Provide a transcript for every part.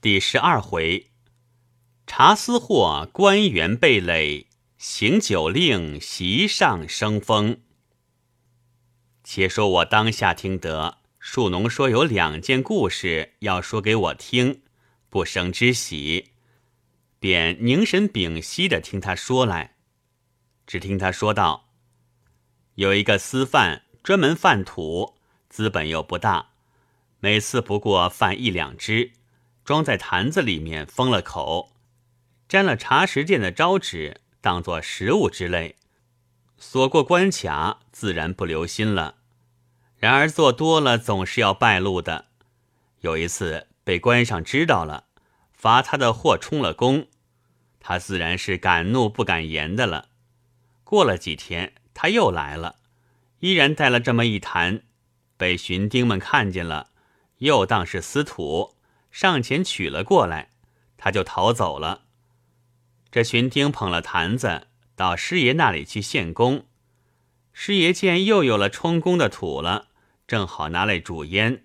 第十二回，查私货，官员被累，行酒令，席上生风。且说我当下听得树农说有两件故事要说给我听，不生之喜，便凝神屏息的听他说来。只听他说道：“有一个私贩，专门贩土，资本又不大。”每次不过贩一两只，装在坛子里面封了口，沾了茶食店的招纸，当做食物之类，锁过关卡，自然不留心了。然而做多了，总是要败露的。有一次被官上知道了，罚他的货充了公，他自然是敢怒不敢言的了。过了几天，他又来了，依然带了这么一坛，被巡丁们看见了。又当是私土，上前取了过来，他就逃走了。这巡丁捧了坛子到师爷那里去献功，师爷见又有了充公的土了，正好拿来煮烟，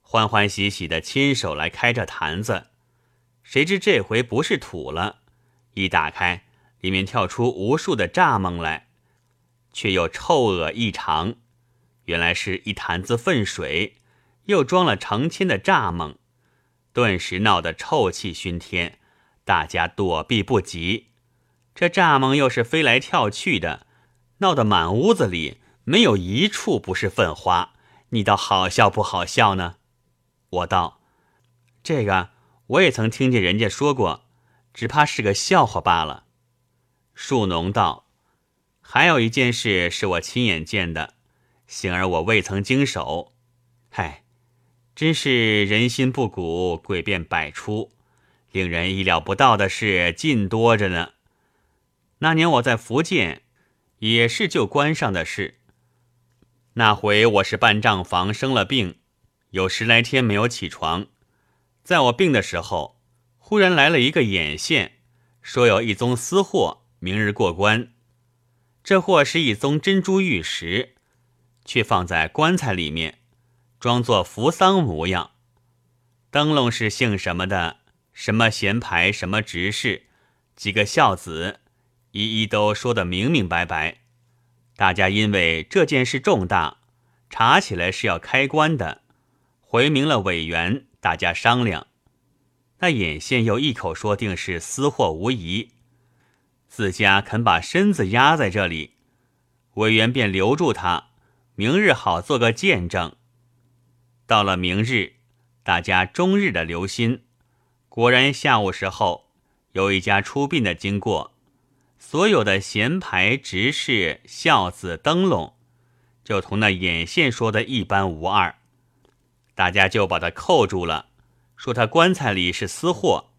欢欢喜喜的亲手来开这坛子，谁知这回不是土了，一打开，里面跳出无数的蚱蜢来，却又臭恶异常，原来是一坛子粪水。又装了成千的蚱蜢，顿时闹得臭气熏天，大家躲避不及。这蚱蜢又是飞来跳去的，闹得满屋子里没有一处不是粪花。你倒好笑不好笑呢？我道：“这个我也曾听见人家说过，只怕是个笑话罢了。”树农道：“还有一件事是我亲眼见的，幸而我未曾经手。嗨。”真是人心不古，诡辩百出，令人意料不到的事尽多着呢。那年我在福建，也是就关上的事。那回我是办账房生了病，有十来天没有起床。在我病的时候，忽然来了一个眼线，说有一宗私货，明日过关。这货是一宗珍珠玉石，却放在棺材里面。装作扶桑模样，灯笼是姓什么的，什么闲牌，什么执事，几个孝子，一一都说得明明白白。大家因为这件事重大，查起来是要开棺的，回明了委员，大家商量。那眼线又一口说定是私货无疑，自家肯把身子压在这里，委员便留住他，明日好做个见证。到了明日，大家终日的留心，果然下午时候有一家出殡的经过，所有的闲牌、执事、孝子、灯笼，就同那眼线说的一般无二。大家就把他扣住了，说他棺材里是私货。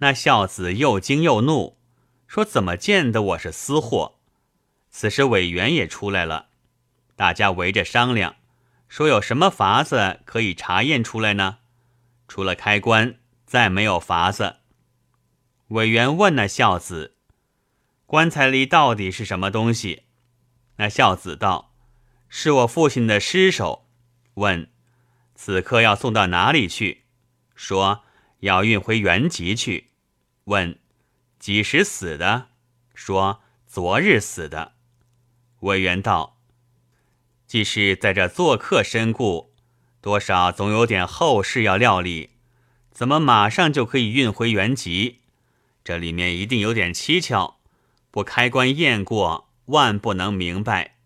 那孝子又惊又怒，说怎么见得我是私货？此时委员也出来了，大家围着商量。说有什么法子可以查验出来呢？除了开棺，再没有法子。委员问那孝子：“棺材里到底是什么东西？”那孝子道：“是我父亲的尸首。”问：“此刻要送到哪里去？”说：“要运回原籍去。”问：“几时死的？”说：“昨日死的。”委员道。既是在这做客身故，多少总有点后事要料理，怎么马上就可以运回原籍？这里面一定有点蹊跷，不开棺验过，万不能明白。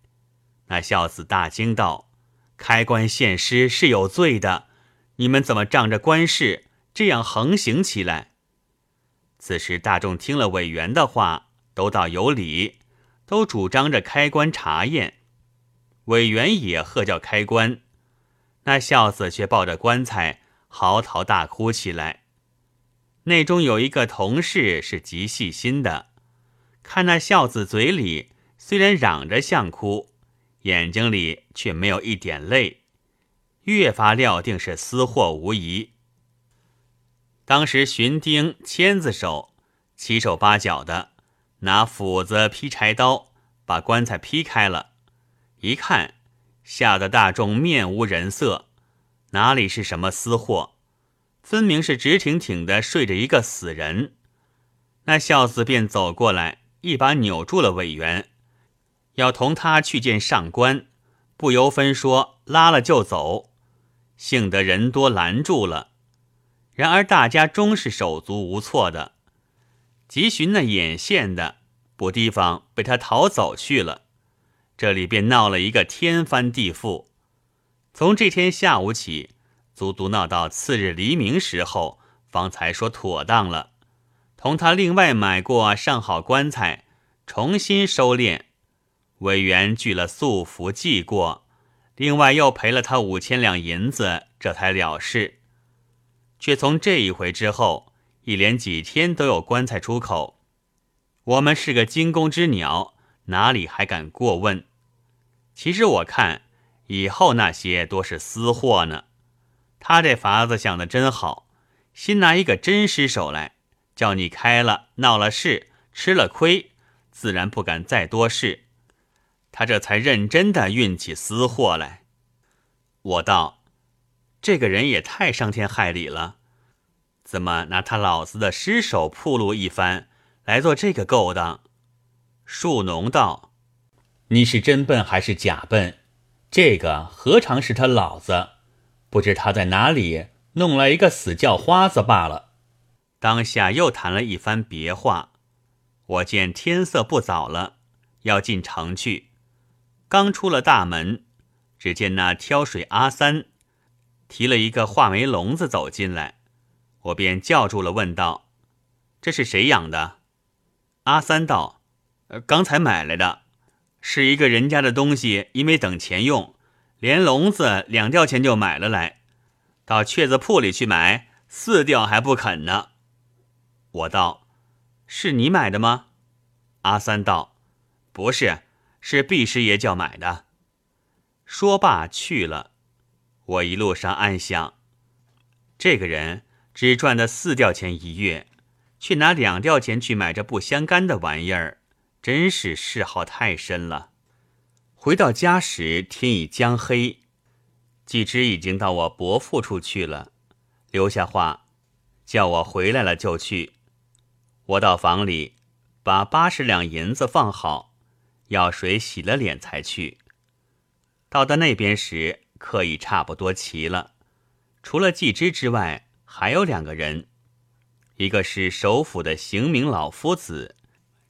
那孝子大惊道：“开棺献尸是有罪的，你们怎么仗着官事这样横行起来？”此时大众听了委员的话，都道有理，都主张着开棺查验。委员也喝叫开棺，那孝子却抱着棺材嚎啕大哭起来。内中有一个同事是极细心的，看那孝子嘴里虽然嚷着像哭，眼睛里却没有一点泪，越发料定是私货无疑。当时巡丁签子手七手八脚的拿斧子劈柴刀，把棺材劈开了。一看，吓得大众面无人色，哪里是什么私货？分明是直挺挺的睡着一个死人。那孝子便走过来，一把扭住了委员，要同他去见上官，不由分说拉了就走。幸得人多拦住了，然而大家终是手足无措的。急寻那眼线的，不提防被他逃走去了，这里便闹了一个天翻地覆。从这天下午起，足足闹到次日黎明时候，方才说妥当了。同他另外买过上好棺材，重新收殓，委员具了素服祭过，另外又赔了他五千两银子，这才了事。却从这一回之后，一连几天都有棺材出口。我们是个惊弓之鸟，哪里还敢过问？其实我看以后那些多是私货呢。他这法子想的真好，先拿一个真尸首来。叫你开了，闹了事，吃了亏，自然不敢再多事。他这才认真的运起私货来。我道：“这个人也太伤天害理了，怎么拿他老子的尸首铺路一番，来做这个勾当？”树农道：“你是真笨还是假笨？这个何尝是他老子？不知他在哪里弄来一个死叫花子罢了。”当下又谈了一番别话，我见天色不早了，要进城去。刚出了大门，只见那挑水阿三提了一个画眉笼子走进来，我便叫住了，问道：“这是谁养的？”阿三道：“呃刚才买来的，是一个人家的东西，因为等钱用，连笼子两吊钱就买了来，到雀子铺里去买四吊还不肯呢。”我道：“是你买的吗？”阿三道：“不是，是毕师爷叫买的。”说罢去了。我一路上暗想：这个人只赚的四吊钱一月，却拿两吊钱去买这不相干的玩意儿，真是嗜好太深了。回到家时，天已将黑，季之已经到我伯父处去了，留下话，叫我回来了就去。我到房里，把八十两银子放好，药水洗了脸才去。到的那边时，客已差不多齐了。除了季之之外，还有两个人，一个是首府的刑名老夫子，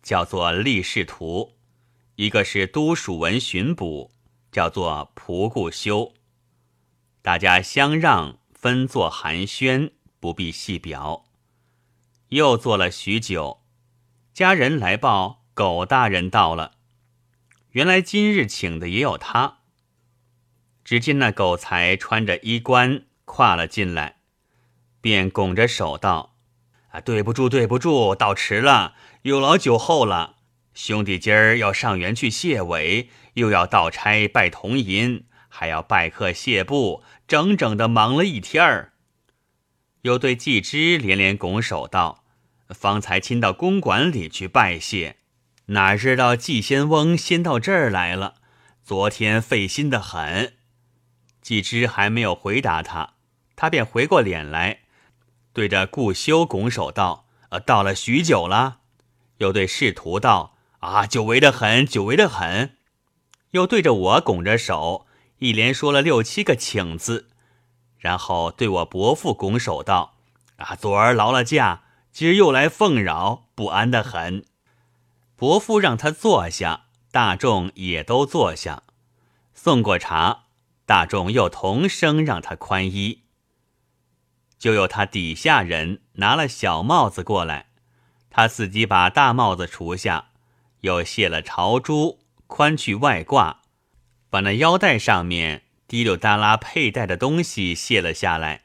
叫做厉士图；一个是都署文巡捕，叫做蒲固修。大家相让，分坐寒暄，不必细表。又坐了许久，家人来报狗大人到了。原来今日请的也有他。只见那狗才穿着衣冠跨了进来，便拱着手道：“啊，对不住，对不住，到迟了，有劳酒后了。兄弟今儿要上园去谢尾，又要倒差拜铜银，还要拜客谢布，整整的忙了一天儿。”又对季之连连拱手道。方才亲到公馆里去拜谢，哪知道季仙翁先到这儿来了。昨天费心的很。季之还没有回答他，他便回过脸来，对着顾修拱手道：“呃，到了许久了。”又对仕途道：“啊，久违的很，久违的很。”又对着我拱着手，一连说了六七个请字，然后对我伯父拱手道：“啊，昨儿劳了驾。”今儿又来奉扰，不安的很。伯父让他坐下，大众也都坐下。送过茶，大众又同声让他宽衣。就有他底下人拿了小帽子过来，他自己把大帽子除下，又卸了朝珠，宽去外挂，把那腰带上面滴溜耷拉佩戴的东西卸了下来，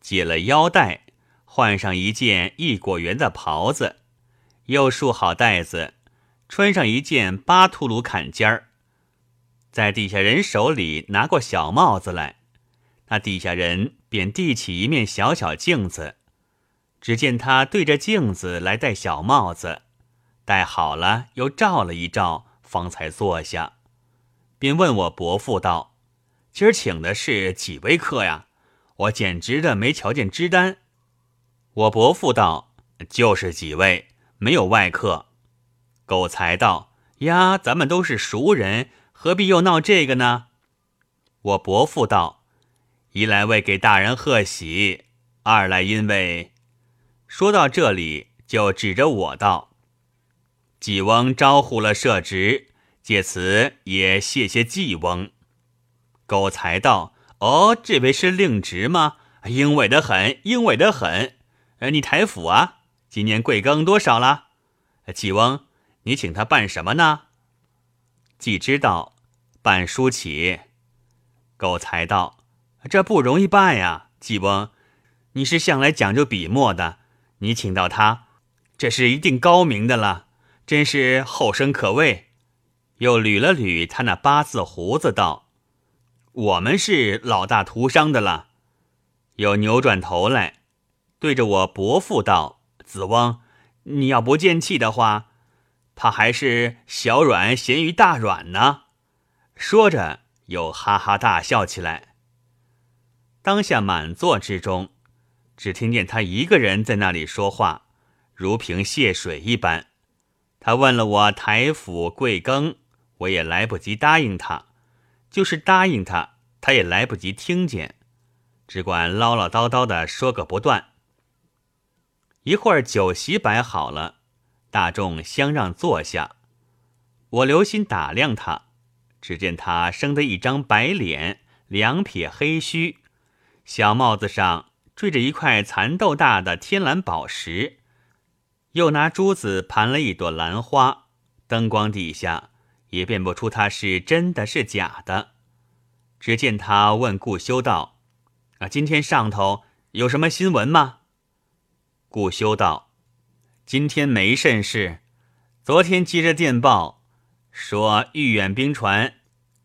解了腰带。换上一件一果园的袍子，又束好带子，穿上一件巴图鲁坎肩儿，在底下人手里拿过小帽子来，那底下人便递起一面小小镜子，只见他对着镜子来戴小帽子，戴好了又照了一照，方才坐下，便问我伯父道：“今儿请的是几位客呀？我简直的没瞧见支单。”我伯父道：“就是几位，没有外客。”狗才道：“呀，咱们都是熟人，何必又闹这个呢？”我伯父道：“一来为给大人贺喜，二来因为……”说到这里，就指着我道：“季翁招呼了社职，借此也谢谢季翁。”狗才道：“哦，这位是令侄吗？英伟的很，英伟的很。”呃，你台府啊，今年贵庚多少了？季翁，你请他办什么呢？季知道办书起。狗才道：“这不容易办呀，季翁，你是向来讲究笔墨的，你请到他，这是一定高明的了，真是后生可畏。”又捋了捋他那八字胡子，道：“我们是老大徒伤的了。”又扭转头来。对着我伯父道：“子翁，你要不见气的话，怕还是小软咸于大软呢。”说着又哈哈大笑起来。当下满座之中，只听见他一个人在那里说话，如瓶泄水一般。他问了我台府贵庚，我也来不及答应他；就是答应他，他也来不及听见，只管唠唠叨叨的说个不断。一会儿酒席摆好了，大众相让坐下。我留心打量他，只见他生得一张白脸，两撇黑须，小帽子上缀着一块蚕豆大的天蓝宝石，又拿珠子盘了一朵兰花。灯光底下也辨不出他是真的是假的。只见他问顾修道：“啊，今天上头有什么新闻吗？”顾修道：“今天没甚事。昨天接着电报，说豫远兵船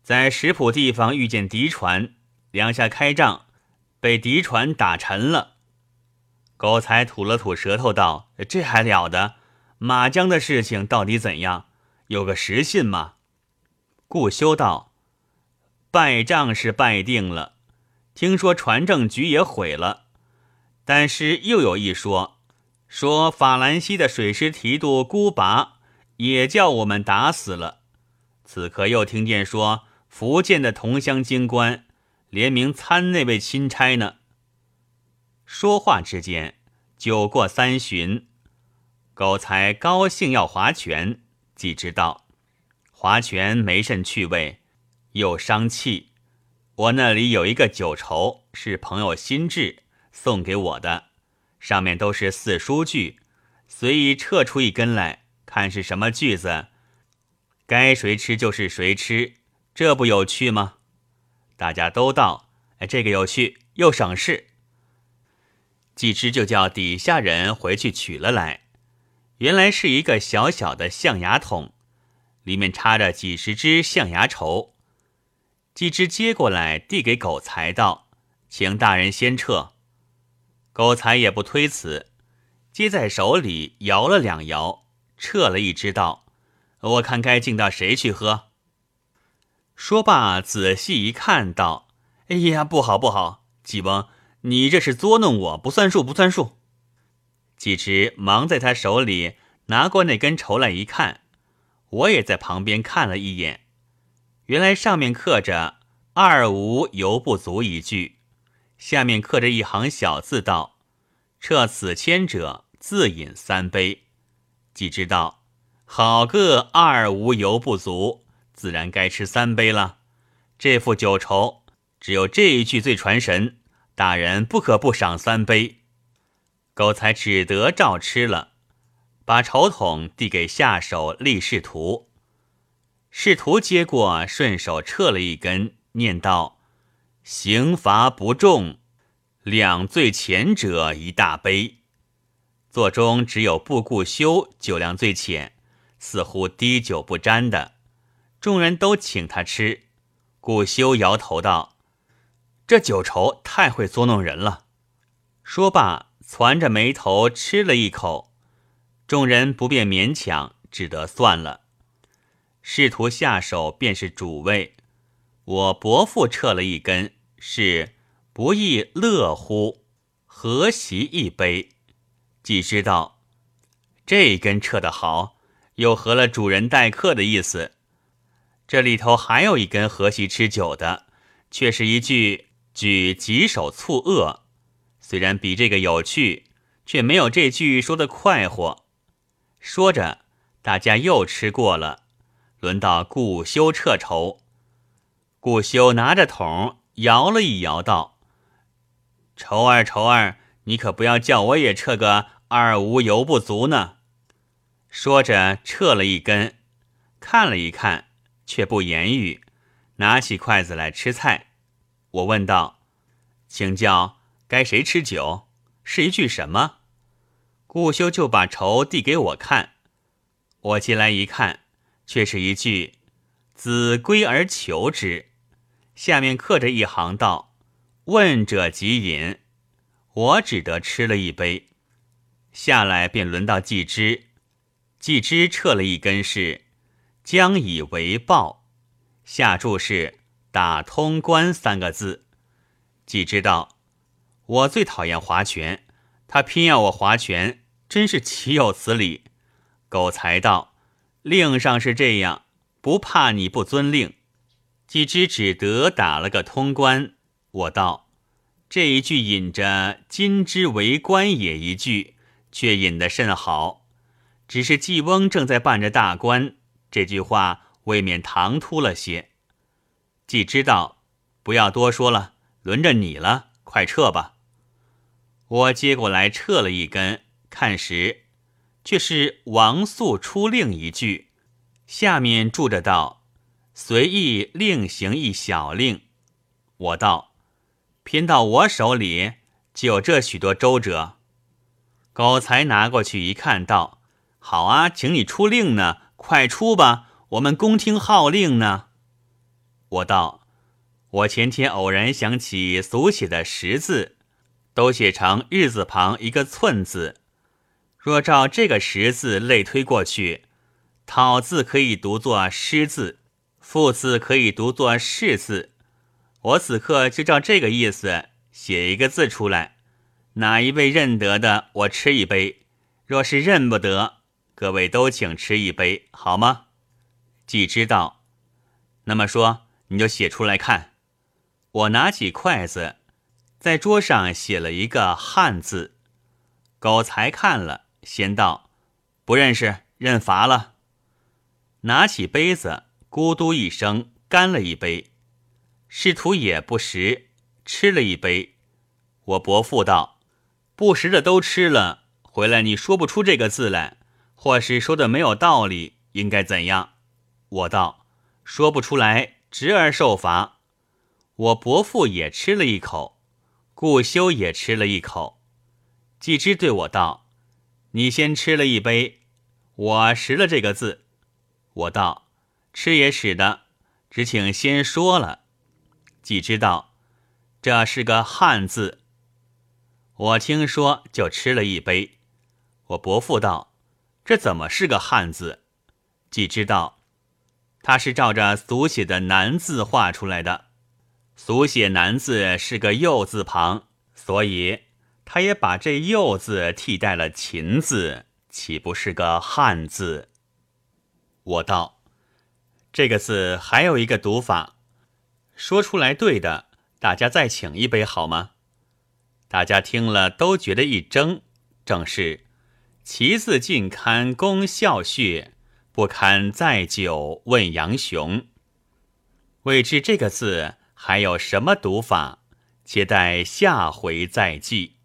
在石浦地方遇见敌船，两下开仗，被敌船打沉了。”狗才吐了吐舌头道：“这还了得？马江的事情到底怎样？有个实信吗？”顾修道：“败仗是败定了，听说船政局也毁了，但是又有一说。”说法兰西的水师提督孤拔也叫我们打死了。此刻又听见说福建的同乡京官联名参那位钦差呢。说话之间，酒过三巡，狗才高兴要划拳，既知道划拳没甚趣味，又伤气。我那里有一个酒筹，是朋友新制送给我的。上面都是四书句，随意撤出一根来看是什么句子，该谁吃就是谁吃，这不有趣吗？大家都道，哎，这个有趣又省事。季之就叫底下人回去取了来，原来是一个小小的象牙桶，里面插着几十只象牙绸。季之接过来递给狗才道：“请大人先撤。”狗才也不推辞，接在手里摇了两摇，撤了一只道：“我看该敬到谁去喝。”说罢，仔细一看，道：“哎呀，不好不好！季翁，你这是捉弄我，不算数不算数。”季直忙在他手里拿过那根绸来一看，我也在旁边看了一眼，原来上面刻着“二无犹不足”一句。下面刻着一行小字道：“撤此签者自饮三杯。”季知道，好个二无犹不足，自然该吃三杯了。这副酒筹，只有这一句最传神，大人不可不赏三杯。狗才只得照吃了，把筹筒递给下手立仕途。仕途接过，顺手撤了一根，念道。刑罚不重，两罪浅者一大杯。座中只有布顾修酒量最浅，似乎滴酒不沾的。众人都请他吃，顾修摇头道：“这酒筹太会捉弄人了。”说罢，攒着眉头吃了一口。众人不便勉强，只得算了。试图下手，便是主位。我伯父撤了一根，是不亦乐乎？何席一杯，既知道这根撤得好，又合了主人待客的意思。这里头还有一根和稀吃酒的，却是一句举棘手促恶，虽然比这个有趣，却没有这句说的快活。说着，大家又吃过了，轮到顾修撤筹。顾修拿着桶摇了一摇，道：“愁儿，愁儿，你可不要叫我也撤个二无油不足呢。”说着撤了一根，看了一看。却不言语，拿起筷子来吃菜。我问道：“请教该谁吃酒？是一句什么？”顾修就把筹递给我看。我进来一看，却是一句“子归而求之”，下面刻着一行道：“问者即饮。”我只得吃了一杯。下来便轮到季之，季之撤了一根是。将以为报，下注是打通关三个字。既知道我最讨厌划拳，他偏要我划拳，真是岂有此理！狗才道令上是这样，不怕你不遵令。既知只得打了个通关。我道这一句引着“今之为官也”一句，却引得甚好。只是季翁正在办着大官。这句话未免唐突了些，既知道，不要多说了，轮着你了，快撤吧。我接过来撤了一根，看时，却是王素出令一句，下面注着道：“随意另行一小令。”我道：“偏到我手里就有这许多周折。”狗才拿过去一看，道：“好啊，请你出令呢。”快出吧，我们恭听号令呢。我道：我前天偶然想起俗写的十字，都写成日字旁一个寸字。若照这个十字类推过去，讨字可以读作诗字，复字可以读作是字。我此刻就照这个意思写一个字出来，哪一位认得的，我吃一杯；若是认不得，各位都请吃一杯，好吗？既知道，那么说你就写出来看。我拿起筷子，在桌上写了一个汉字。狗才看了，先道：“不认识，认罚了。”拿起杯子，咕嘟一声干了一杯。师徒也不识，吃了一杯。我伯父道：“不识的都吃了，回来你说不出这个字来。”或是说的没有道理，应该怎样？我道说不出来，侄儿受罚。我伯父也吃了一口，顾修也吃了一口。季之对我道：“你先吃了一杯，我识了这个字。”我道：“吃也使的，只请先说了。”季之道：“这是个汉字。”我听说就吃了一杯。我伯父道。这怎么是个汉字？既知道，他是照着俗写的难字画出来的。俗写难字是个又字旁，所以他也把这又字替代了秦字，岂不是个汉字？我道，这个字还有一个读法，说出来对的，大家再请一杯好吗？大家听了都觉得一怔，正是。其字尽堪攻笑穴，不堪再久问杨雄。未知这个字还有什么读法，且待下回再记。